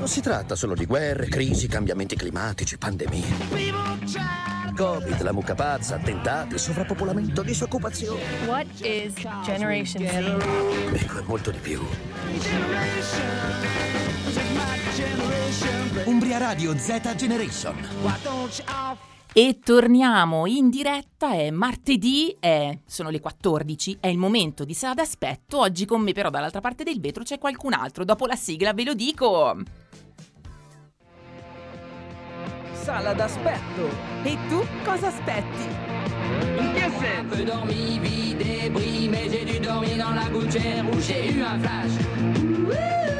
Non si tratta solo di guerre, crisi, cambiamenti climatici, pandemie. Covid, la mucca pazza, attentati, sovrappopolamento, disoccupazione. What is Generation Z? Ecco, è molto di più. Umbria Radio Z Generation. E torniamo in diretta, è martedì, è- sono le 14, è il momento di Sala d'aspetto. Oggi con me però dall'altra parte del vetro c'è qualcun altro, dopo la sigla ve lo dico. Sala d'aspetto. E tu cosa aspetti? In che senso? peu dormi, vie débris, mais j'ai dû dormir dans la gouttière où j'ai eu un flash.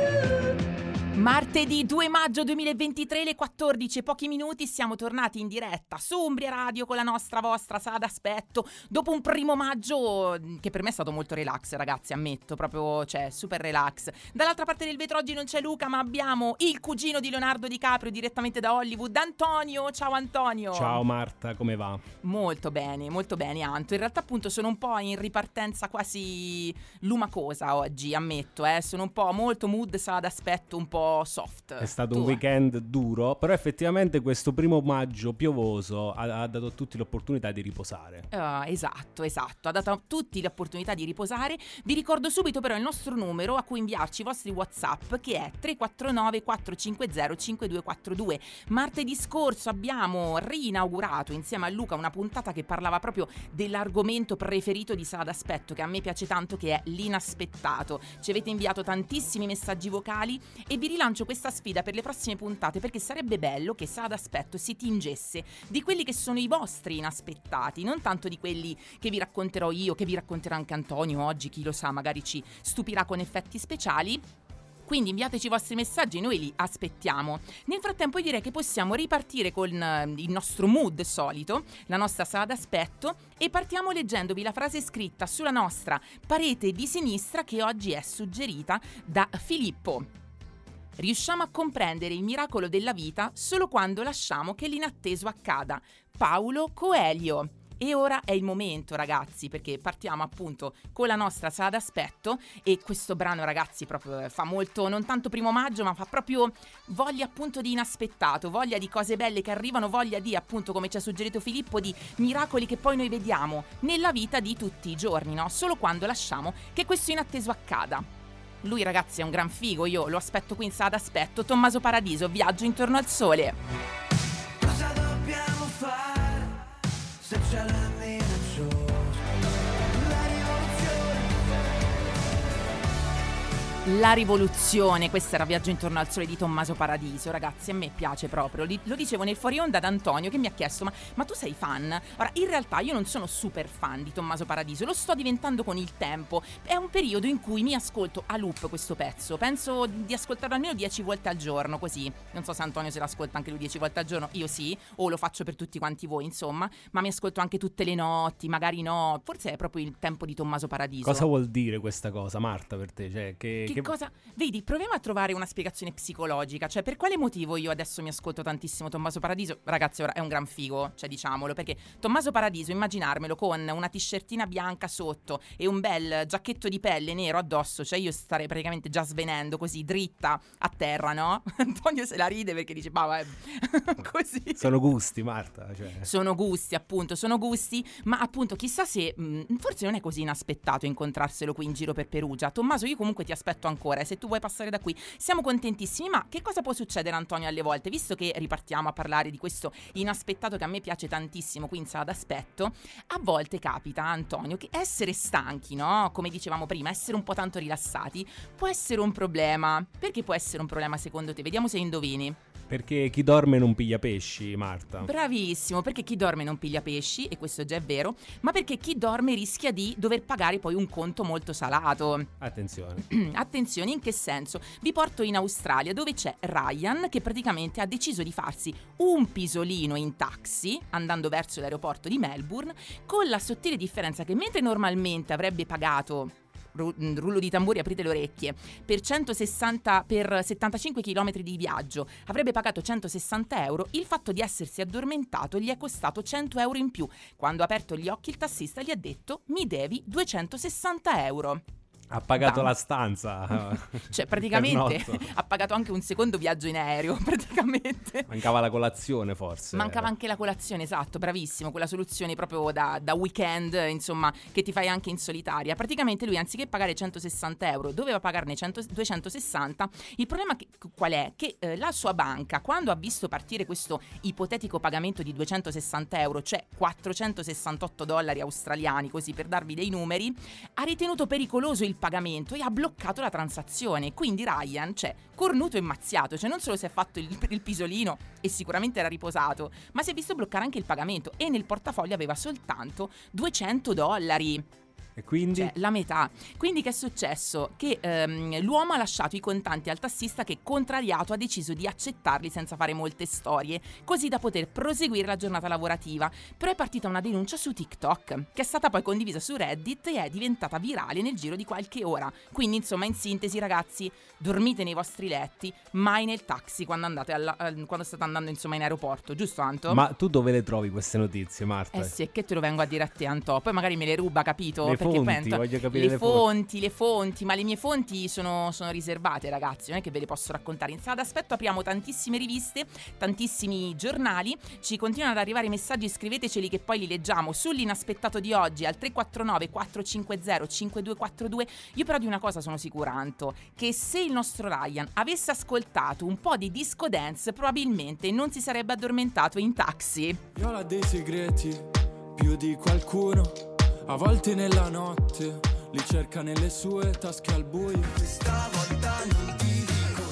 Martedì 2 maggio 2023, le 14 e pochi minuti, siamo tornati in diretta su Umbria Radio con la nostra vostra sala d'aspetto. Dopo un primo maggio mm, che per me è stato molto relax, ragazzi, ammetto, proprio, cioè, super relax. Dall'altra parte del vetro oggi non c'è Luca, ma abbiamo il cugino di Leonardo DiCaprio direttamente da Hollywood, Antonio. Ciao Antonio. Ciao Marta, come va? Molto bene, molto bene Anto. In realtà appunto sono un po' in ripartenza quasi lumacosa oggi, ammetto, eh. Sono un po' molto mood sala d'aspetto, un po' soft. È stato Tu, un weekend duro, però effettivamente questo primo maggio piovoso ha, ha dato a tutti l'opportunità di riposare. Ah, esatto, esatto, ha dato a tutti l'opportunità di riposare. Vi ricordo subito però il nostro numero a cui inviarci i vostri WhatsApp che è 349 450 5242. Martedì scorso abbiamo rinaugurato insieme a Luca una puntata che parlava proprio dell'argomento preferito di Sala d'aspetto che a me piace tanto che è l'inaspettato. Ci avete inviato tantissimi messaggi vocali e vi rilancio questa sfida per le prossime puntate perché sarebbe bello che Sala d'aspetto si tingesse di quelli che sono i vostri inaspettati, non tanto di quelli che vi racconterò io, che vi racconterà anche Antonio oggi, chi lo sa, magari ci stupirà con effetti speciali. Quindi inviateci i vostri messaggi, noi li aspettiamo. Nel frattempo io direi che possiamo ripartire con eh, il nostro mood solito, la nostra sala d'aspetto e partiamo leggendovi la frase scritta sulla nostra parete di sinistra che oggi è suggerita da Filippo. Riusciamo a comprendere il miracolo della vita solo quando lasciamo che l'inatteso accada. Paolo Coelho. E ora è il momento, ragazzi, perché partiamo appunto con la nostra sala d'aspetto e questo brano, ragazzi, proprio fa molto, non tanto primo maggio, ma fa proprio voglia appunto di inaspettato, voglia di cose belle che arrivano, voglia di appunto, come ci ha suggerito Filippo, di miracoli che poi noi vediamo nella vita di tutti i giorni, no? Solo quando lasciamo che questo inatteso accada. Lui ragazzi è un gran figo, io lo aspetto qui in sala d'aspetto, Tommaso Paradiso, viaggio intorno al sole. Cosa dobbiamo fare se c'è la La rivoluzione, questo era Viaggio intorno al sole di Tommaso Paradiso, ragazzi, a me piace proprio. Lo dicevo nel fuori onda ad Antonio che mi ha chiesto: ma, ma tu sei fan? Ora, in realtà io non sono super fan di Tommaso Paradiso, lo sto diventando con il tempo. È un periodo in cui mi ascolto a loop questo pezzo. Penso di ascoltarlo almeno 10 volte al giorno, così. Non so se Antonio se l'ascolta anche lui 10 volte al giorno, io sì, o lo faccio per tutti quanti voi, insomma. Ma mi ascolto anche tutte le notti, magari no. Forse è proprio il tempo di Tommaso Paradiso. Cosa vuol dire questa cosa, Marta, per te? Cioè, che, Che che- cosa? Vedi, proviamo a trovare una spiegazione psicologica. Cioè, per quale motivo io adesso mi ascolto tantissimo Tommaso Paradiso? Ragazzi, ora è un gran figo, cioè diciamolo, perché Tommaso Paradiso, immaginarmelo con una t-shirtina bianca sotto e un bel giacchetto di pelle nero addosso, cioè io starei praticamente già svenendo così, dritta a terra, no? Antonio se la ride perché dice, bah, vabbè, così. Sono gusti, Marta. Cioè. Sono gusti, appunto, sono gusti, ma appunto chissà se mh, forse non è così inaspettato incontrarselo qui in giro per Perugia. Tommaso, io comunque ti aspetto ancora, e se tu vuoi passare da qui siamo contentissimi, ma che cosa può succedere Antonio alle volte? Visto che ripartiamo a parlare di questo inaspettato che a me piace tantissimo qui in sala d'aspetto, a volte capita Antonio che essere stanchi, no? Come dicevamo prima, essere un po' tanto rilassati può essere un problema. Perché può essere un problema secondo te? Vediamo se indovini. Perché chi dorme non piglia pesci, Marta. Bravissimo, perché chi dorme non piglia pesci, e questo già è vero, ma perché chi dorme rischia di dover pagare poi un conto molto salato. Attenzione. Attenzione, in che senso? Vi porto in Australia dove c'è Ryan che praticamente ha deciso di farsi un pisolino in taxi andando verso l'aeroporto di Melbourne con la sottile differenza che mentre normalmente avrebbe pagato rullo di tamburi, aprite le orecchie, per 160 per 75 km di viaggio avrebbe pagato 160 euro, il fatto di essersi addormentato gli è costato 100 euro in più. Quando ha aperto gli occhi il tassista gli ha detto mi devi 260 euro. Ha pagato Bam. la stanza. Cioè, praticamente ha pagato anche un secondo viaggio in aereo, praticamente. Mancava la colazione, forse. Mancava anche la colazione, esatto, bravissimo, quella soluzione proprio da, da weekend, insomma, che ti fai anche in solitaria. Praticamente lui anziché pagare 160 euro doveva pagarne 100 260. Il problema che- qual è? Che eh, la sua banca, quando ha visto partire questo ipotetico pagamento di 260 euro, cioè 468 dollari australiani, così per darvi dei numeri, ha ritenuto pericoloso il pagamento e ha bloccato la transazione. Quindi Ryan, cioè, cornuto e mazziato, cioè non solo si è fatto il, il pisolino e sicuramente era riposato, ma si è visto bloccare anche il pagamento e nel portafoglio aveva soltanto 200 dollari. E quindi? Cioè, la metà. Quindi che è successo? Che ehm, l'uomo ha lasciato i contanti al tassista che, contrariato, ha deciso di accettarli senza fare molte storie, così da poter proseguire la giornata lavorativa. Però è partita una denuncia su TikTok, che è stata poi condivisa su Reddit e è diventata virale nel giro di qualche ora. Quindi, insomma, in sintesi, ragazzi, dormite nei vostri letti, mai nel taxi quando, andate alla- eh, quando state andando, insomma, in aeroporto, giusto Anto? Ma tu dove le trovi queste notizie, Marta? Eh sì, e che te lo vengo a dire a te, Anto. Poi magari me le ruba, capito? Le Perché fonti, voglio capire le le fonti, le fonti, ma le mie fonti sono, sono riservate, ragazzi. Non è che ve le posso raccontare. In sala d'aspetto apriamo tantissime riviste, tantissimi giornali. Ci continuano ad arrivare messaggi, scriveteceli che poi li leggiamo sull'inaspettato di oggi al 349 450 5242. Io però di una cosa sono sicura, Anto, che se il nostro Ryan avesse ascoltato un po' di disco dance, probabilmente non si sarebbe addormentato in taxi. Viola dei segreti, più di qualcuno. A volte nella notte, li cerca nelle sue tasche al buio. Questa volta non ti dico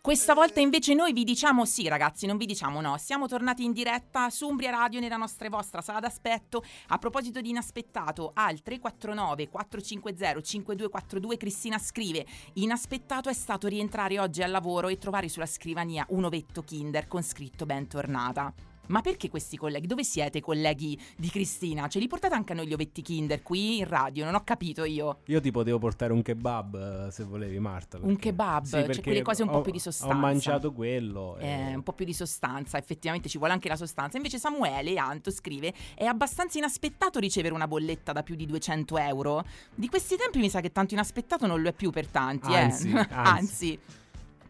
Questa volta invece noi vi diciamo sì ragazzi, non vi diciamo no, siamo tornati in diretta su Umbria Radio nella nostra e vostra sala d'aspetto. A proposito di inaspettato, al 349 450 5242 Cristina scrive Inaspettato è stato rientrare oggi al lavoro e trovare sulla scrivania un ovetto Kinder con scritto bentornata. Ma perché questi colleghi? Dove siete colleghi di Cristina? Ce li portate anche a noi gli ovetti Kinder qui in radio? Non ho capito io. Io ti potevo portare un kebab eh, se volevi, Marta. Un kebab, Sì, cioè perché quelle cose un po' ho- più di sostanza. Ho mangiato quello. e- Eh, un po' più di sostanza, effettivamente ci vuole anche la sostanza. Invece Samuele Anto scrive: È abbastanza inaspettato ricevere una bolletta da più di 200 euro. Di questi tempi mi sa che tanto inaspettato non lo è più per tanti, eh. Anzi, anzi.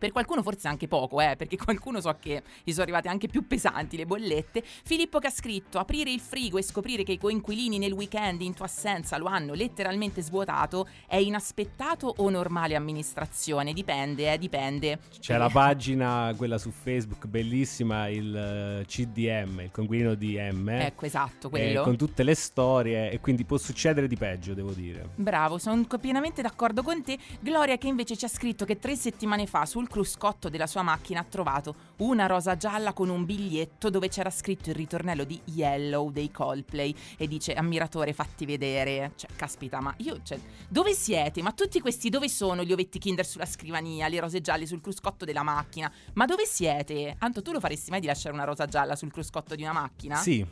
Per qualcuno forse anche poco, eh, perché qualcuno so che gli sono arrivate anche più pesanti le bollette. Filippo che ha scritto: aprire il frigo e scoprire che i coinquilini nel weekend in tua assenza lo hanno letteralmente svuotato è inaspettato o normale amministrazione? Dipende, eh, dipende. C'è la pagina, quella su Facebook, bellissima, il eh, CDM, il conguino di M. eh, Ecco, esatto, eh, quello. con tutte le storie e quindi può succedere di peggio, devo dire. Bravo, sono pienamente d'accordo con te. Gloria che invece ci ha scritto che tre settimane fa sul cruscotto della sua macchina ha trovato una rosa gialla con un biglietto dove c'era scritto il ritornello di Yellow dei Coldplay e dice ammiratore fatti vedere. Cioè, caspita, ma io, cioè, dove siete? Ma tutti questi dove sono gli ovetti Kinder sulla scrivania, le rose gialle sul cruscotto della macchina? Ma dove siete? Anto, tu lo faresti mai di lasciare una rosa gialla sul cruscotto di una macchina? Sì,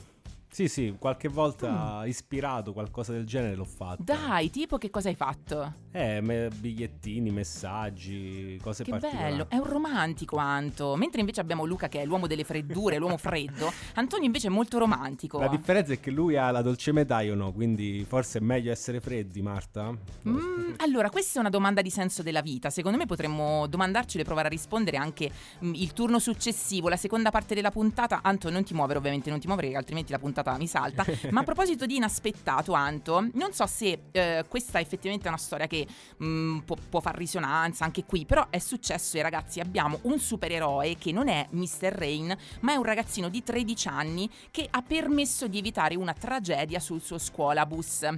sì, sì, qualche volta ispirato, qualcosa del genere l'ho fatto. Mm. Dai, tipo che cosa hai fatto? Eh, me- bigliettini, messaggi, cose Che particolari. bello, è un romantico Anto. Mentre invece abbiamo Luca che è l'uomo delle freddure, l'uomo freddo. Antonio invece è molto romantico. La differenza è che lui ha la dolce metà, io no, quindi forse è meglio essere freddi, Marta? Mm, allora, questa è una domanda di senso della vita. Secondo me potremmo domandarci e provare a rispondere anche mm, il turno successivo, la seconda parte della puntata. Anto, non ti muovere, ovviamente, non ti muovere, che altrimenti la puntata mi salta. Ma a proposito di inaspettato, Anto, non so se eh, questa è effettivamente una storia che mm, può, può far risonanza anche qui, però è successo e ragazzi abbiamo un supereroe che non è Mr. Rain, ma è un ragazzino di 13 anni che ha permesso di evitare una tragedia sul suo scuolabus.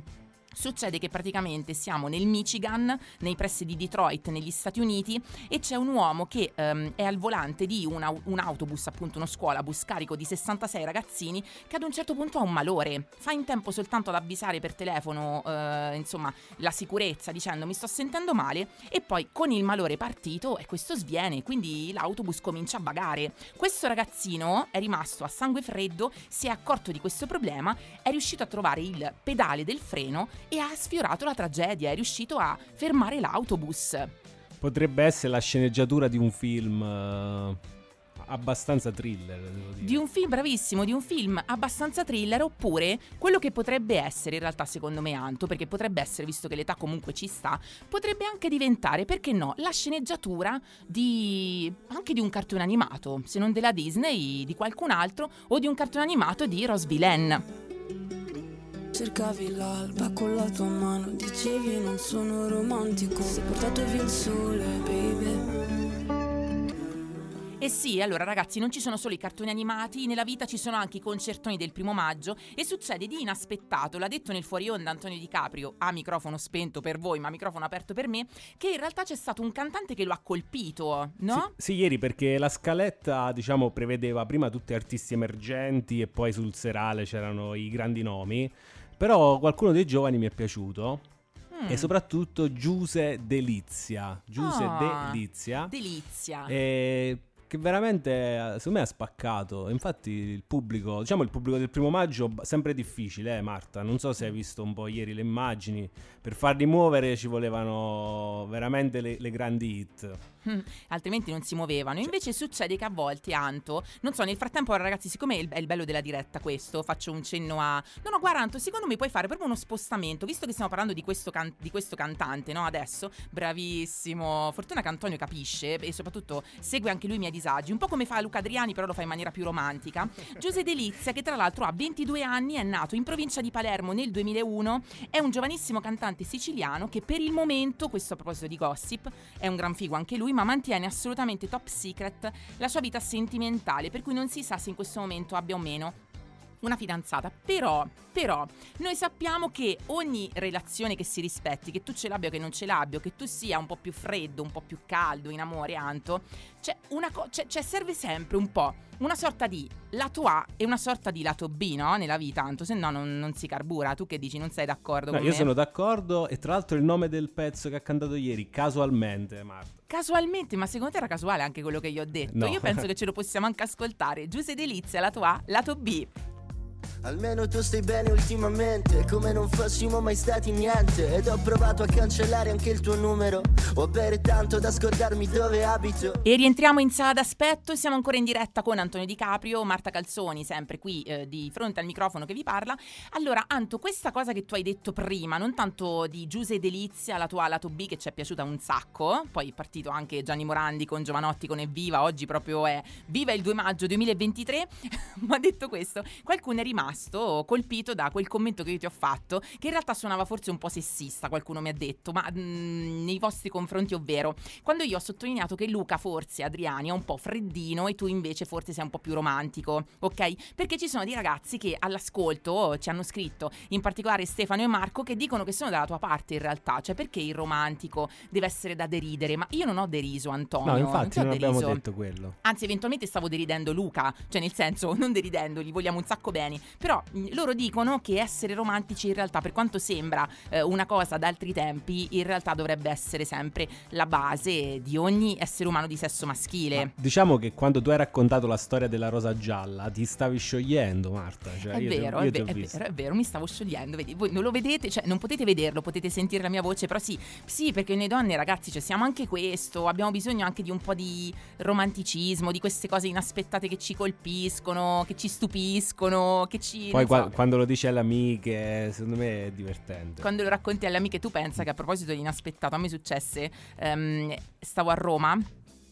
Succede che praticamente siamo nel Michigan, nei pressi di Detroit, negli Stati Uniti, e c'è un uomo che ehm, è al volante di un, un autobus, appunto uno scuolabus carico di 66 ragazzini, che ad un certo punto ha un malore. Fa in tempo soltanto ad avvisare per telefono, eh, insomma, la sicurezza dicendo mi sto sentendo male, e poi con il malore partito, e questo sviene, quindi l'autobus comincia a vagare. Questo ragazzino è rimasto a sangue freddo, si è accorto di questo problema, è riuscito a trovare il pedale del freno e ha sfiorato la tragedia, è riuscito a fermare l'autobus. Potrebbe essere la sceneggiatura di un film eh, abbastanza thriller, devo dire. Di un film bravissimo, di un film abbastanza thriller, oppure quello che potrebbe essere in realtà secondo me Anto, perché potrebbe essere, visto che l'età comunque ci sta, potrebbe anche diventare, perché no, la sceneggiatura di anche di un cartone animato, se non della Disney, di qualcun altro, o di un cartone animato di Rose Villain. Cercavi l'alba con la tua mano, dicevi non sono romantico, sei portato via il sole, baby. E sì, allora ragazzi, non ci sono solo i cartoni animati, nella vita ci sono anche i concertoni del primo maggio e succede di inaspettato, l'ha detto nel fuori onda Antonio Di Caprio, a microfono spento per voi, ma microfono aperto per me, che in realtà c'è stato un cantante che lo ha colpito, no? Sì, sì, ieri perché la scaletta, diciamo, prevedeva prima tutti artisti emergenti e poi sul serale c'erano i grandi nomi. Però qualcuno dei giovani mi è piaciuto. Mm. E soprattutto Giuse Delizia. Giuse Ah, Delizia. Delizia. E che veramente secondo me ha spaccato. Infatti il pubblico, diciamo il pubblico del primo maggio, sempre difficile, eh, Marta. Non so se hai visto un po' ieri le immagini. Per farli muovere ci volevano veramente le, le grandi hit. Mm, altrimenti non si muovevano. Invece succede che a volte, Anto, non so, nel frattempo, ragazzi, siccome è il, è il bello della diretta questo, faccio un cenno a. No, no, guarda, Anto, secondo me puoi fare proprio uno spostamento, visto che stiamo parlando di questo, can- di questo cantante, no? Adesso, bravissimo. Fortuna che Antonio capisce e soprattutto segue anche lui i miei disagi, un po' come fa Luca Adriani, però lo fa in maniera più romantica. Giuse Delizia, che tra l'altro ha 22 anni, è nato in provincia di Palermo nel 2001, è un giovanissimo cantante siciliano che per il momento, questo a proposito di gossip, è un gran figo anche lui, ma mantiene assolutamente top secret la sua vita sentimentale, per cui non si sa se in questo momento abbia o meno una fidanzata. Però, però, noi sappiamo che ogni relazione che si rispetti, che tu ce l'abbia o che non ce l'abbia, che tu sia un po' più freddo, un po' più caldo, in amore, Anto, c'è una cosa, c'è, c'è- serve sempre un po' una sorta di lato A e una sorta di lato B, no? Nella vita, Anto, se no non, non si carbura. Tu che dici, non sei d'accordo No, io me? sono d'accordo. E tra l'altro il nome del pezzo che ha cantato ieri, casualmente, Marta. Casualmente, ma secondo te era casuale anche quello che io ho detto? No. Io penso che ce lo possiamo anche ascoltare. Giuse Delizia, lato A, lato B. Almeno tu stai bene ultimamente, come non fossimo mai stati niente. Ed ho provato a cancellare anche il tuo numero. O a bere tanto da scordarmi dove abito. E rientriamo in sala d'aspetto, siamo ancora in diretta con Antonio Di Caprio, Marta Calzoni, sempre qui eh, di fronte al microfono che vi parla. Allora, Anto, questa cosa che tu hai detto prima, non tanto di Giuse Delizia, la tua lato B che ci è piaciuta un sacco, poi è partito anche Gianni Morandi con Giovanotti con Evviva, oggi proprio è Viva il 2 maggio 2023, ma detto questo, qualcuno è rimasto colpito da quel commento che io ti ho fatto, che in realtà suonava forse un po' sessista, qualcuno mi ha detto, ma mm, nei vostri confronti, ovvero quando io ho sottolineato che Luca forse Adriani è un po' freddino e tu invece forse sei un po' più romantico, ok? Perché ci sono dei ragazzi che all'ascolto ci hanno scritto, in particolare Stefano e Marco, che dicono che sono dalla tua parte in realtà, cioè perché il romantico deve essere da deridere, ma io non ho deriso Antonio, No, non infatti ti ho non abbiamo detto quello. Anzi, eventualmente stavo deridendo Luca, cioè nel senso, non deridendo, li vogliamo un sacco bene. Però mh, loro dicono che essere romantici in realtà, per quanto sembra eh, una cosa d'altri tempi, in realtà dovrebbe essere sempre la base di ogni essere umano di sesso maschile. Diciamo che quando tu hai raccontato la storia della rosa gialla ti stavi sciogliendo, Marta. Cioè, È vero, io è, ve- è vero, è vero, mi stavo sciogliendo, vedi, voi non lo vedete, cioè non potete vederlo, potete sentire la mia voce, però sì, sì, perché noi donne ragazzi, cioè siamo anche questo, abbiamo bisogno anche di un po' di romanticismo, di queste cose inaspettate che ci colpiscono, che ci stupiscono, che ci... Poi non qua- so. quando lo dici alle amiche, secondo me è divertente. Quando lo racconti alle amiche, tu pensa che a proposito di inaspettato, a me successe, ehm, stavo a Roma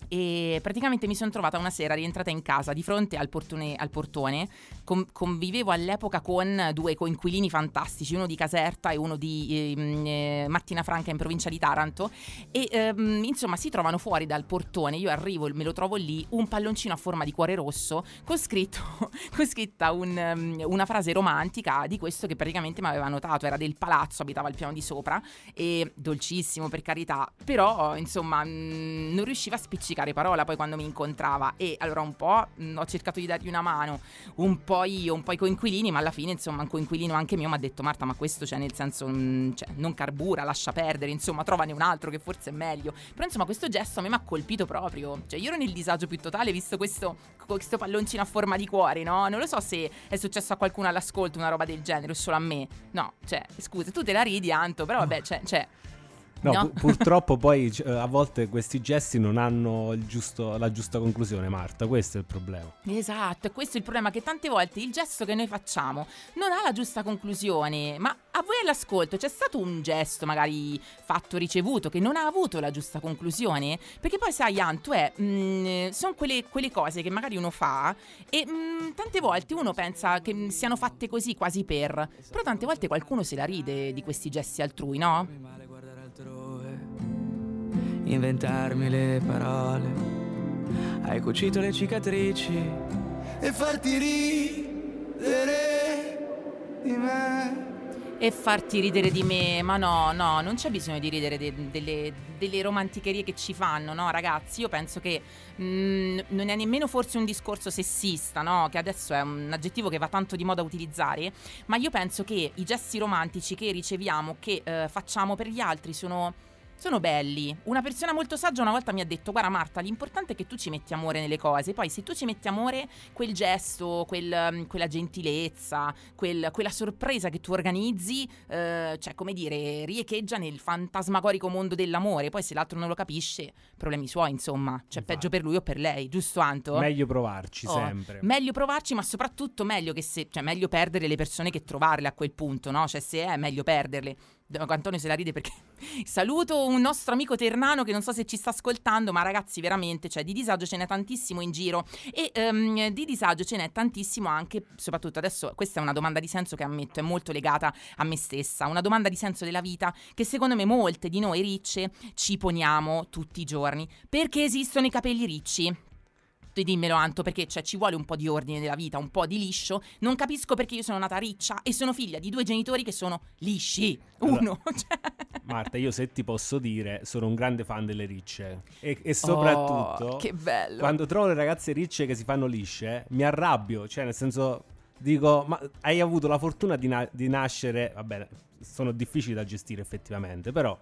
e praticamente mi sono trovata una sera rientrata in casa di fronte al portone, al portone. Con- convivevo all'epoca con due coinquilini fantastici, uno di Caserta e uno di ehm, eh, Martina Franca in provincia di Taranto. E ehm, insomma si trovano fuori dal portone, io arrivo, me lo trovo lì, un palloncino a forma di cuore rosso con, scritto, con scritta un, ehm, una frase romantica di questo che praticamente mi aveva notato, era del palazzo, abitava al piano di sopra. E dolcissimo per carità, però insomma mh, non riusciva a spiccicare parola poi quando mi incontrava. E allora un po' mh, ho cercato di dargli una mano, un po' io, un po' i coinquilini, ma alla fine insomma un coinquilino anche mio mi ha detto Marta ma questo cioè nel senso mh, cioè, non carbura, lascia perdere, insomma trovane un altro che forse è meglio, però insomma questo gesto a me mi ha colpito proprio, cioè io ero nel disagio più totale visto questo, questo palloncino a forma di cuore, no? Non lo so se è successo a qualcuno all'ascolto una roba del genere o solo a me, no, cioè scusa tu te la ridi Anto, però vabbè c'è... c'è No, No. pu- purtroppo poi c- a volte questi gesti non hanno il giusto- la giusta conclusione, Marta. Questo è il problema. Esatto, questo è il problema che tante volte il gesto che noi facciamo non ha la giusta conclusione, ma a voi all'ascolto c'è stato un gesto magari fatto ricevuto che non ha avuto la giusta conclusione? Perché poi sai Anto, è, sono quelle, quelle cose che magari uno fa e mm, tante volte uno pensa che mm, siano fatte così quasi per, però tante volte qualcuno se la ride di questi gesti altrui, no? Inventarmi le parole. Hai cucito le cicatrici. E farti ridere di me. E farti ridere di me, ma no, no, non c'è bisogno di ridere de- delle, delle romanticherie che ci fanno, no ragazzi? Io penso che mm, non è nemmeno forse un discorso sessista, no? Che adesso è un aggettivo che va tanto di moda a utilizzare, ma io penso che i gesti romantici che riceviamo, che eh, facciamo per gli altri sono... Sono belli. Una persona molto saggia una volta mi ha detto: Guarda, Marta, l'importante è che tu ci metti amore nelle cose. Poi, se tu ci metti amore, quel gesto, quel, mm, quella gentilezza, quel- quella sorpresa che tu organizzi, eh, cioè, come dire, riecheggia nel fantasmagorico mondo dell'amore. Poi, se l'altro non lo capisce, problemi suoi, insomma. Cioè, peggio per lui o per lei, giusto, Anto? Meglio provarci Oh, sempre. Meglio provarci, ma soprattutto meglio che se, cioè meglio perdere le persone che trovarle a quel punto, no? Cioè, se è meglio perderle. Antonio se la ride perché saluto un nostro amico ternano che non so se ci sta ascoltando, ma ragazzi, veramente, cioè, di disagio ce n'è tantissimo in giro. E ehm, di disagio ce n'è tantissimo anche, soprattutto adesso, questa è una domanda di senso che ammetto, è molto legata a me stessa. Una domanda di senso della vita che secondo me molte di noi ricce ci poniamo tutti i giorni. Perché esistono i capelli ricci? Tu dimmelo Anto perché cioè, ci vuole un po' di ordine nella vita, un po' di liscio. Non capisco perché io sono nata riccia e sono figlia di due genitori che sono lisci. Uno. cioè. Marta, io se ti posso dire, sono un grande fan delle ricce. E, e soprattutto, Oh, che bello. quando trovo le ragazze ricce che si fanno lisce, mi arrabbio. Cioè, nel senso, dico, ma hai avuto la fortuna di, na- di nascere. Va bene, sono difficili da gestire effettivamente, però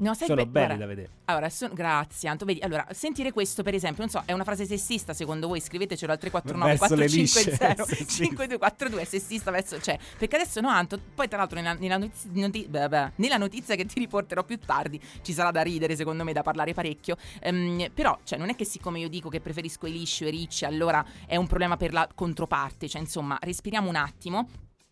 No, sai sono belli guarda, da vedere. Allora, son- grazie Anto. Vedi, allora, sentire questo per esempio, non so, è una frase sessista secondo voi? Scrivetecelo al 349 Verso le 450 lisce, sì. 5242 è sessista verso, cioè, perché adesso no Anto, poi tra l'altro nella, nella notizia, noti- beh, beh, nella notizia che ti riporterò più tardi ci sarà da ridere secondo me, da parlare parecchio, Ehm, però, cioè, non è che siccome io dico che preferisco i lisci o i ricci, allora è un problema per la controparte, cioè, insomma, respiriamo un attimo.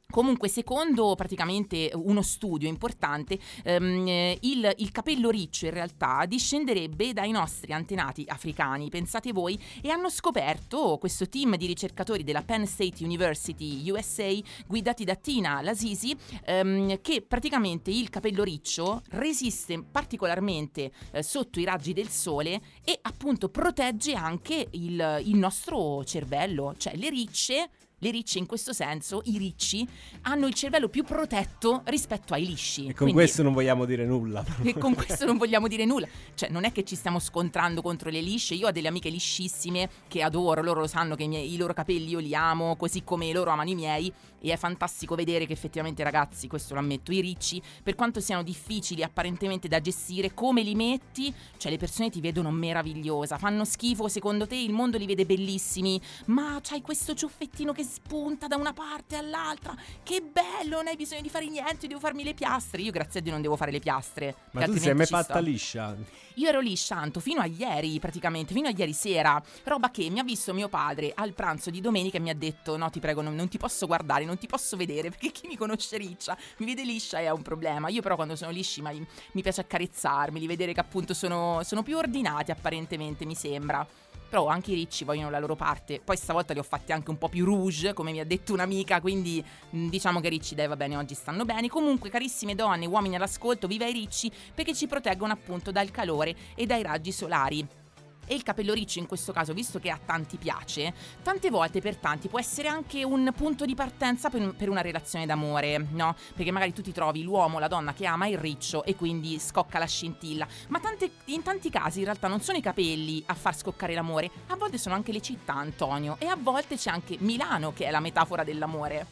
Comunque, secondo praticamente uno studio importante, ehm, eh, il, il capello riccio in realtà discenderebbe dai nostri antenati africani, pensate voi, e hanno scoperto questo team di ricercatori della Penn State University USA, guidati da Tina Lasisi, ehm, che praticamente il capello riccio resiste particolarmente eh, sotto i raggi del sole e appunto protegge anche il, il nostro cervello, cioè le ricce. Le ricce in questo senso, i ricci, hanno il cervello più protetto rispetto ai lisci. E con Quindi- questo non vogliamo dire nulla. e con questo non vogliamo dire nulla. Cioè, non è che ci stiamo scontrando contro le lisce. Io ho delle amiche liscissime che adoro, loro lo sanno che i, miei- i loro capelli io li amo, così come loro amano i miei. E è fantastico vedere che effettivamente, ragazzi, questo lo ammetto, i ricci, per quanto siano difficili apparentemente da gestire, come li metti, cioè le persone ti vedono meravigliosa. Fanno schifo, secondo te il mondo li vede bellissimi, ma c'hai questo ciuffettino che spunta da una parte all'altra. Che bello, non hai bisogno di fare niente, devo farmi le piastre. Io, grazie a Dio, non devo fare le piastre. Ma tu sei mai fatta sto. liscia? Io ero lì, Shanto, fino a ieri praticamente, fino a ieri sera. Roba che mi ha visto mio padre al pranzo di domenica e mi ha detto: No, ti prego, non, non ti posso guardare, non ti posso vedere perché chi mi conosce riccia mi vede liscia e ha un problema. Io, però, quando sono lisci, ma mi piace accarezzarmi, vedere che appunto sono, sono più ordinati apparentemente, mi sembra. Però anche i ricci vogliono la loro parte. Poi stavolta li ho fatti anche un po' più rouge, come mi ha detto un'amica. Quindi mh, diciamo che i ricci, dai, va bene, oggi stanno bene. Comunque, carissime donne, uomini all'ascolto, viva i ricci perché ci proteggono appunto dal calore e dai raggi solari. E il capello riccio in questo caso, visto che a tanti piace, tante volte per tanti può essere anche un punto di partenza per, per una relazione d'amore, no? Perché magari tu ti trovi l'uomo, la donna che ama il riccio e quindi scocca la scintilla. Ma tante- in tanti casi in realtà non sono i capelli a far scoccare l'amore, a volte sono anche le città, Antonio, e a volte c'è anche Milano che è la metafora dell'amore.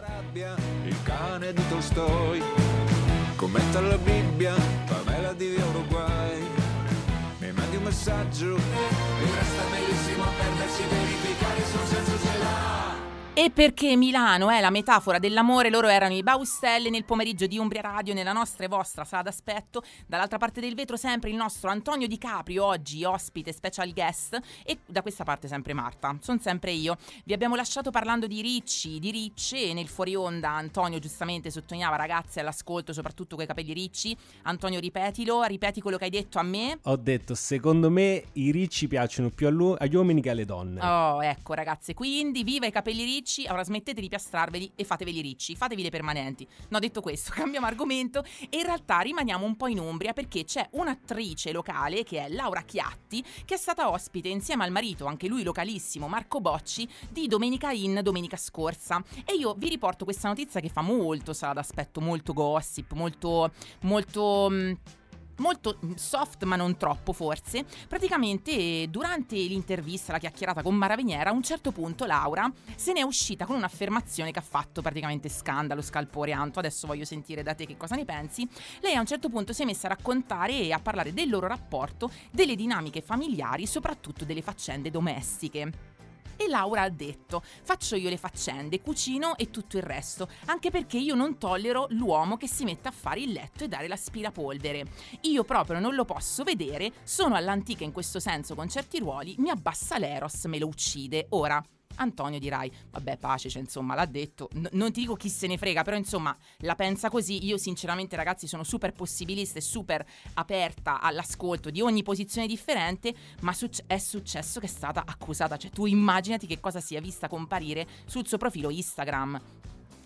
rabbia, il cane di Tolstoi, commenta la Bibbia, Pamela di Uruguay, un messaggio, mi resta bellissimo perdersi, verificare se un senso. E perché Milano è la metafora dell'amore, loro erano i Baustelle nel pomeriggio di Umbria Radio, nella nostra e vostra sala d'aspetto. Dall'altra parte del vetro sempre il nostro Antonio Di Caprio, oggi ospite special guest, e da questa parte sempre Marta, sono sempre io. Vi abbiamo lasciato parlando di ricci, di ricce, e nel fuori onda Antonio giustamente sottolineava ragazze all'ascolto, soprattutto con i capelli ricci. Antonio ripetilo, ripeti quello che hai detto a me. Ho detto, secondo me i ricci piacciono più agli uomini che alle donne. Oh, ecco ragazze, quindi viva i capelli ricci ricci, ora smettete di piastrarveli e fateveli ricci, fatevi le permanenti. No, detto questo, cambiamo argomento e in realtà rimaniamo un po' in Umbria perché c'è un'attrice locale che è Laura Chiatti che è stata ospite insieme al marito, anche lui localissimo, Marco Bocci, di Domenica In domenica scorsa. E io vi riporto questa notizia che fa molto sala d'aspetto, molto gossip, molto molto mm, molto soft ma non troppo forse, praticamente durante l'intervista, la chiacchierata con Maraveniera, a un certo punto Laura se ne è uscita con un'affermazione che ha fatto praticamente scandalo, scalpore Anto, adesso voglio sentire da te che cosa ne pensi, lei a un certo punto si è messa a raccontare e a parlare del loro rapporto, delle dinamiche familiari, soprattutto delle faccende domestiche. E Laura ha detto: Faccio io le faccende, cucino e tutto il resto, anche perché io non tollero l'uomo che si mette a fare il letto e dare l'aspirapolvere. Io proprio non lo posso vedere, sono all'antica in questo senso con certi ruoli, mi abbassa l'eros, me lo uccide. Ora, Antonio dirai, vabbè pace, cioè, insomma l'ha detto, N- non ti dico chi se ne frega, però insomma la pensa così, io sinceramente ragazzi sono super possibilista e super aperta all'ascolto di ogni posizione differente, ma suc- è successo che è stata accusata, cioè tu immaginati che cosa sia vista comparire sul suo profilo Instagram.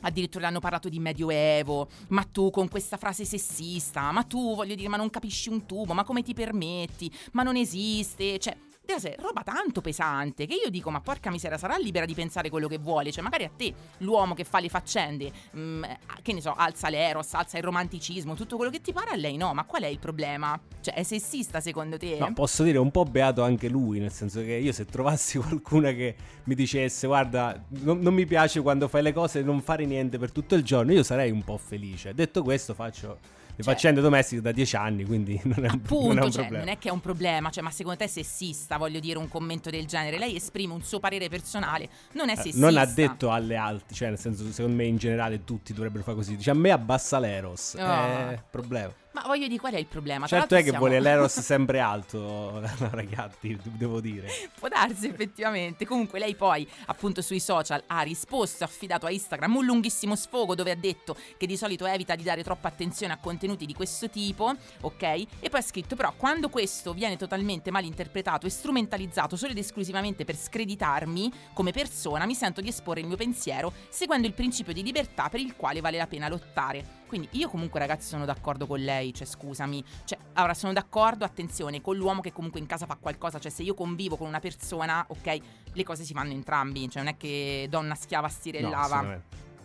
Addirittura hanno parlato di medioevo, ma tu con questa frase sessista, ma tu voglio dire, ma non capisci un tubo, ma come ti permetti, ma non esiste, cioè deve essere roba tanto pesante che io dico ma porca miseria sarà libera di pensare quello che vuole. Cioè magari a te l'uomo che fa le faccende mh, mm, che ne so alza l'eros alza il romanticismo tutto quello che ti pare a lei no. Ma qual è il problema? Cioè è sessista secondo te? No, posso dire un po' beato anche lui nel senso che io se trovassi qualcuna che mi dicesse guarda non, non mi piace quando fai le cose non fare niente per tutto il giorno io sarei un po' felice. Detto questo faccio le cioè, faccende domestiche da dieci anni, quindi non è, appunto, non è un cioè, problema. Non è che è un problema, cioè, ma secondo te è sessista, voglio dire, un commento del genere? Lei esprime un suo parere personale, non è sessista. Eh, non ha detto alle altre, cioè nel senso, secondo me in generale tutti dovrebbero fare così. Dice a me abbassa l'Eros, oh. è problema. Ma voglio dire, qual è il problema? Certo è che siamo... vuole l'Eros sempre alto, ragazzi, devo dire. Può darsi effettivamente. Comunque lei poi, appunto sui social, ha risposto, ha affidato a Instagram un lunghissimo sfogo dove ha detto che di solito evita di dare troppa attenzione a contenuti di questo tipo, ok? E poi ha scritto però quando questo viene totalmente mal interpretato e strumentalizzato solo ed esclusivamente per screditarmi come persona, mi sento di esporre il mio pensiero seguendo il principio di libertà per il quale vale la pena lottare. Quindi io comunque ragazzi sono d'accordo con lei, cioè scusami, cioè allora sono d'accordo, attenzione, con l'uomo che comunque in casa fa qualcosa, cioè se io convivo con una persona, ok, le cose si fanno entrambi, cioè non è che donna schiava stirellava. No,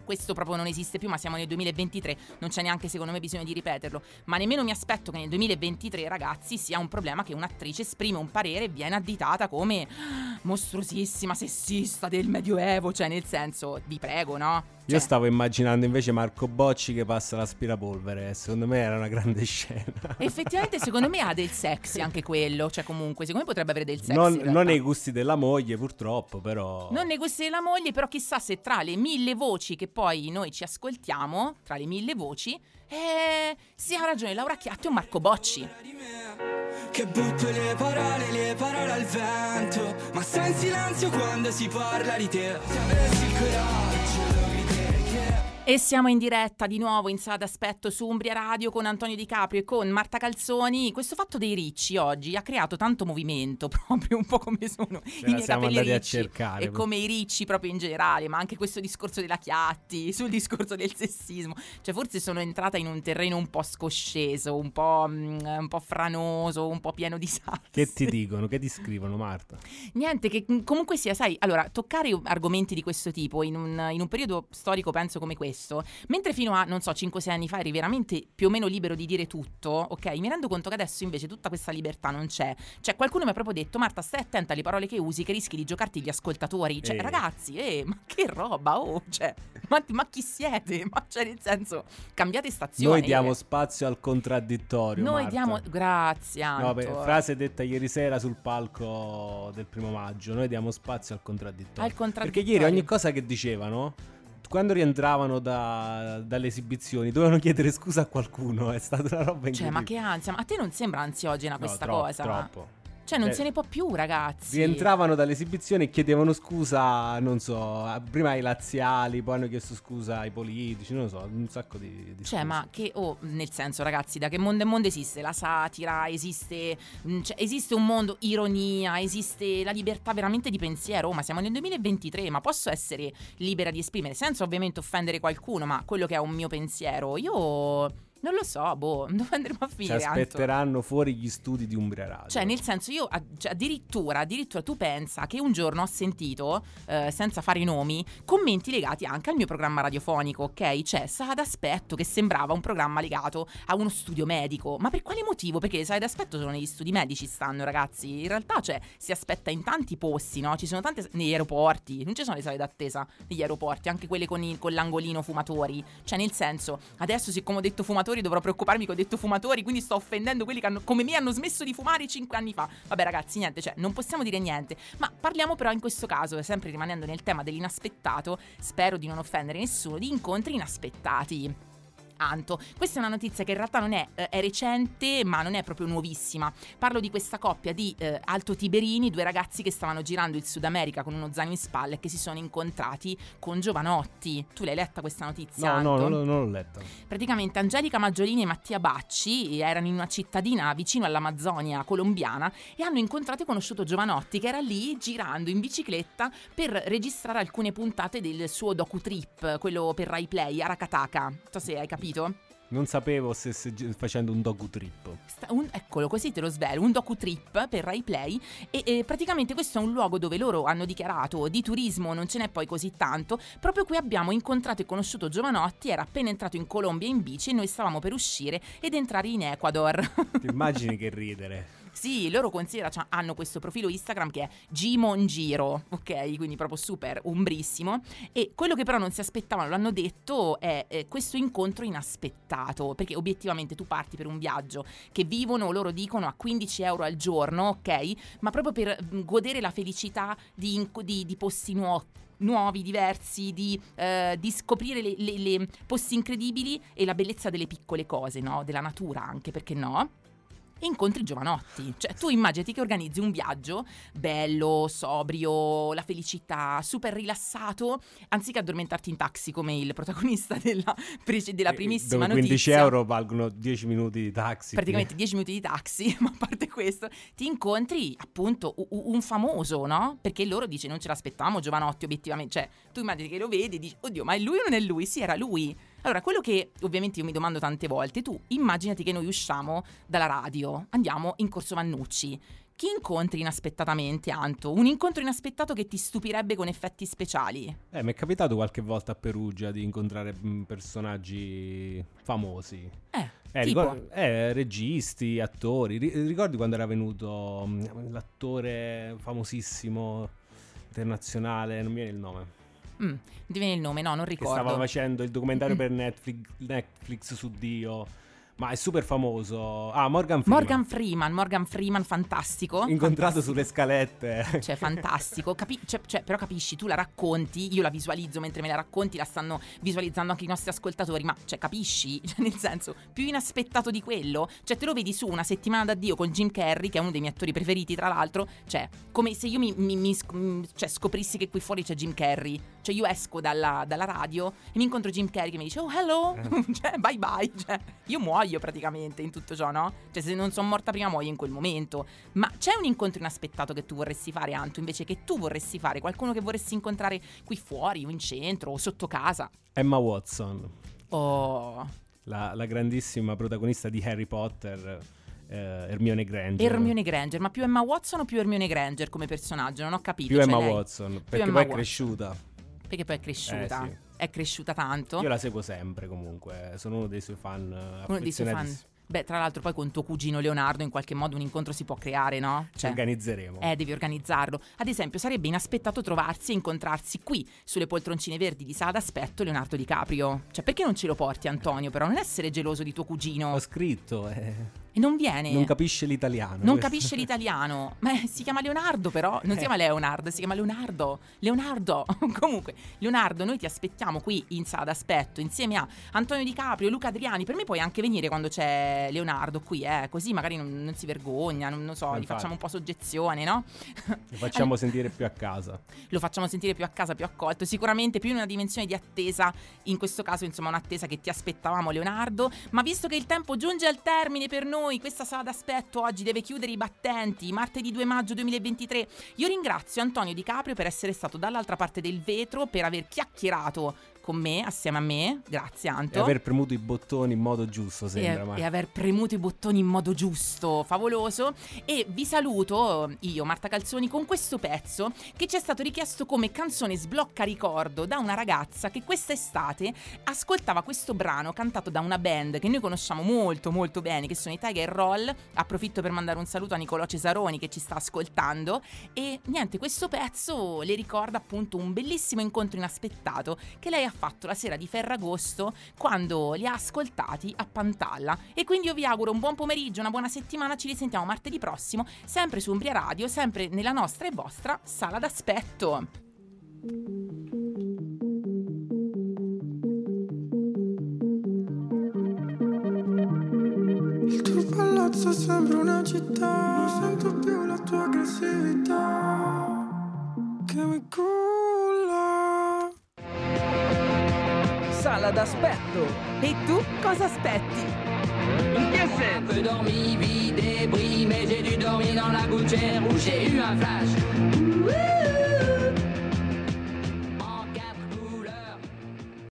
questo proprio non esiste più, ma siamo nel 2023, non c'è neanche secondo me bisogno di ripeterlo, ma nemmeno mi aspetto che nel 2023 ragazzi sia un problema che un'attrice esprime un parere e viene additata come mostruosissima sessista del medioevo, cioè nel senso, vi prego, no? Cioè. Io stavo immaginando invece Marco Bocci che passa l'aspirapolvere. Secondo me era una grande scena. Effettivamente, secondo me ha del sexy anche quello. Cioè, comunque, secondo me potrebbe avere del sexy. Non, non nei gusti della moglie, purtroppo, però. Non nei gusti della moglie, però chissà se tra le mille voci che poi noi ci ascoltiamo, tra le mille voci, eh, si ha ragione Laura Chiatti o Marco Bocci. Che butto le parole, le parole al vento Ma stai in silenzio quando si parla di te Se avessi il coraggio e siamo in diretta di nuovo in sala d'aspetto su Umbria Radio con Antonio Di Caprio e con Marta Calzoni. Questo fatto dei ricci oggi ha creato tanto movimento, proprio un po' come sono Ce i miei capelli ricci. A cercare. E come i ricci proprio in generale, ma anche questo discorso della Chiatti, sul discorso del sessismo. Cioè forse sono entrata in un terreno un po' scosceso, un po', mm, un po franoso, un po' pieno di sassi. Che ti dicono? Che ti scrivono Marta? Niente, che comunque sia, sai, allora, toccare argomenti di questo tipo in un, in un periodo storico penso come questo questo, mentre fino a, non so, 5-6 anni fa eri veramente più o meno libero di dire tutto, ok? Mi rendo conto che adesso invece tutta questa libertà non c'è. Cioè, qualcuno mi ha proprio detto, Marta, stai attenta alle parole che usi, che rischi di giocarti gli ascoltatori. Cioè, Eh. ragazzi, eh, ma che roba, oh, cioè, ma, ma chi siete? Ma cioè, nel senso, cambiate stazione. Noi diamo spazio al contraddittorio. Noi Marta. diamo, grazie, No, beh, frase detta ieri sera sul palco del primo maggio. Noi diamo spazio al contraddittorio. Al contraddittorio. Perché ieri ogni cosa che dicevano, quando rientravano da- dalle esibizioni, dovevano chiedere scusa a qualcuno. È stata una roba Cioè, ma incredibile. che ansia, ma a te non sembra ansiogena No, questa troppo, cosa? Troppo. Cioè, non Cioè, se ne può più, ragazzi. Rientravano dall'esibizione e chiedevano scusa, non so, prima ai laziali, poi hanno chiesto scusa ai politici, non lo so, un sacco di, di Cioè, scuse. ma che, oh, nel senso, ragazzi, da che mondo è mondo esiste la satira, esiste, mm, cioè, esiste un mondo ironia, esiste la libertà veramente di pensiero. Oh, ma siamo nel 2023, ma posso essere libera di esprimere, senza ovviamente offendere qualcuno, ma quello che è un mio pensiero, io non lo so, boh, dove andremo a Ci finire? Anto? aspetteranno fuori gli studi di Umbria Radio. Cioè, nel senso, io cioè, addirittura, addirittura tu pensa che un giorno ho sentito, eh, senza fare i nomi, commenti legati anche al mio programma radiofonico, ok? Cioè, sala d'aspetto che sembrava un programma legato a uno studio medico. Ma per quale motivo? Perché le sale d'aspetto sono negli studi medici, stanno, ragazzi. In realtà, cioè, si aspetta in tanti posti, no? Ci sono tante negli aeroporti, non ci sono le sale d'attesa negli aeroporti, anche quelle con, i- con l'angolino fumatori. Cioè, nel senso, adesso siccome ho detto fumatori dovrò preoccuparmi che ho detto fumatori, quindi sto offendendo quelli che hanno, come me hanno smesso di fumare 5 anni fa. Vabbè ragazzi, niente, cioè non possiamo dire niente. Ma parliamo però in questo caso, sempre rimanendo nel tema dell'inaspettato, spero di non offendere nessuno, di incontri inaspettati. Anto, questa è una notizia che in realtà non è, eh, è recente, ma non è proprio nuovissima. Parlo di questa coppia di eh, Alto Tiberini, due ragazzi che stavano girando il Sud America con uno zaino in spalla e che si sono incontrati con Giovanotti. Tu l'hai letta questa notizia? No, no, Anto? non, l'ho- non l'ho letta. Praticamente Angelica Maggiolini e Mattia Bacci erano in una cittadina vicino all'Amazzonia colombiana e hanno incontrato e conosciuto Giovanotti che era lì girando in bicicletta per registrare alcune puntate del suo docu-trip, quello per Rai Play, Arakataka. Non so se hai capito. Non sapevo se stesse facendo un dogu trip. Un- eccolo, così te lo svelo, un docu-trip per Rai Play e, e praticamente questo è un luogo dove loro hanno dichiarato di turismo non ce n'è poi così tanto. Proprio qui abbiamo incontrato e conosciuto Giovanotti, era appena entrato in Colombia in bici e noi stavamo per uscire ed entrare in Ecuador. Ti immagini che ridere. Sì, loro considera, cioè, hanno questo profilo Instagram che è Gimongiro, ok? Quindi proprio super umbrissimo. E quello che però non si aspettavano, l'hanno detto, è eh, questo incontro inaspettato. Perché obiettivamente tu parti per un viaggio che vivono, loro dicono, a 15 euro al giorno, ok? Ma proprio per mm, godere la felicità di, di- di posti nuovi nuovi, diversi, di, eh, di scoprire le, le- le posti incredibili e la bellezza delle piccole cose, no? Della natura anche, perché no? Incontri giovanotti. Cioè, tu immaginati che organizzi un viaggio bello, sobrio, la felicità, super rilassato, anziché addormentarti in taxi come il protagonista della, della primissima Dove 15 notizia. euro valgono 10 minuti di taxi. Praticamente 10 minuti di taxi, ma a parte questo, ti incontri appunto un famoso, no? Perché loro dice non ce l'aspettavamo Giovanotti obiettivamente, cioè tu immagini che lo vedi e dici oddio ma è lui o non è lui? Sì era lui. Allora quello che ovviamente io mi domando tante volte, tu immaginati che noi usciamo dalla radio, andiamo in Corso Vannucci. Chi incontri inaspettatamente, Anto? Un incontro inaspettato che ti stupirebbe con effetti speciali? Eh, mi è capitato qualche volta a Perugia di incontrare mh, personaggi famosi. Eh, Eh, tipo? ricor- eh, registi, attori. Ri- ricordi quando era venuto mh, l'attore famosissimo internazionale, non mi viene il nome, Mm, ti viene il nome? No, non che ricordo. stava facendo il documentario per Netflix, Netflix su Dio, ma è super famoso. Ah, Morgan Freeman. Morgan Freeman, Morgan Freeman, fantastico. Incontrato sulle scalette. Cioè, fantastico. Capi- cioè, cioè, però capisci, tu la racconti, io la visualizzo mentre me la racconti, la stanno visualizzando anche i nostri ascoltatori, ma cioè, capisci? Cioè, nel senso, più inaspettato di quello? Cioè, te lo vedi su una settimana d'addio con Jim Carrey, che è uno dei miei attori preferiti, tra l'altro. Cioè, come se io mi, mi- mi mm, cioè, scoprissi che qui fuori c'è Jim Carrey. Cioè, io esco dalla, dalla radio e mi incontro Jim Carrey che mi dice, oh, hello, cioè, bye bye. Cioè, io muoio praticamente in tutto ciò, no? Cioè, se non sono morta prima, muoio in quel momento. Ma c'è un incontro inaspettato che tu vorresti fare, Anto, invece che tu vorresti fare? Qualcuno che vorresti incontrare qui fuori, o in centro, o sotto casa? Emma Watson, Oh, la, la grandissima protagonista di Harry Potter, eh, Hermione Granger. Hermione Granger. Ma più Emma Watson o più Hermione Granger come personaggio? Non ho capito. Più cioè Emma lei- Watson, perché Emma poi è Watson. cresciuta. Perché poi è cresciuta. Eh, sì. È cresciuta tanto. Io la seguo sempre comunque, sono uno dei suoi fan. Uno dei suoi fan. Beh, tra l'altro poi con tuo cugino Leonardo in qualche modo un incontro si può creare, no? Ci organizzeremo. Eh, devi organizzarlo. Ad esempio, sarebbe inaspettato trovarsi e incontrarsi qui, sulle poltroncine verdi di sala d'aspetto, Leonardo DiCaprio. Cioè, perché non ce lo porti, Antonio? Però non essere geloso di tuo cugino. Ho scritto, eh. E non viene. Non capisce l'italiano. Non capisce l'italiano. Ma si chiama Leonardo, però. Non si chiama Leonardo, si chiama Leonardo. Leonardo. Comunque, Leonardo, noi ti aspettiamo qui in sala d'aspetto insieme a Antonio Di Caprio, Luca Adriani. Per me puoi anche venire quando c'è Leonardo qui, eh. Così magari non, non si vergogna, non, non so, Infatti. gli facciamo un po' soggezione, no? Lo facciamo sentire più a casa. Lo facciamo sentire più a casa, più accolto. Sicuramente più in una dimensione di attesa. In questo caso, insomma, un'attesa che ti aspettavamo, Leonardo. Ma visto che il tempo giunge al termine per noi, questa sala d'aspetto oggi deve chiudere i battenti, martedì 2 maggio 2023. Io ringrazio Antonio Di Caprio per essere stato dall'altra parte del vetro, per aver chiacchierato con me, assieme a me. Grazie, Anto. E aver premuto i bottoni in modo giusto, E, sembra. ma... e aver premuto i bottoni in modo giusto, favoloso. E vi saluto io, Marta Calzoni, con questo pezzo che ci è stato richiesto come canzone sblocca ricordo da una ragazza che quest'estate ascoltava questo brano cantato da una band che noi conosciamo molto molto bene, che sono i Tiger Roll. Approfitto per mandare un saluto a Nicolò Cesaroni che ci sta ascoltando. E niente, questo pezzo le ricorda appunto un bellissimo incontro inaspettato che lei ha fatto la sera di Ferragosto quando li ha ascoltati a Pantalla. E quindi io vi auguro un buon pomeriggio, una buona settimana, ci risentiamo martedì prossimo, sempre su Umbria Radio, sempre nella nostra e vostra sala d'aspetto. Il tuo palazzo sembra una città Non sento più la tua aggressività Che mi culla sala d'aspetto. E tu cosa aspetti? Débris, mais j'ai dû dormir dans la gouttière où j'ai eu un flash.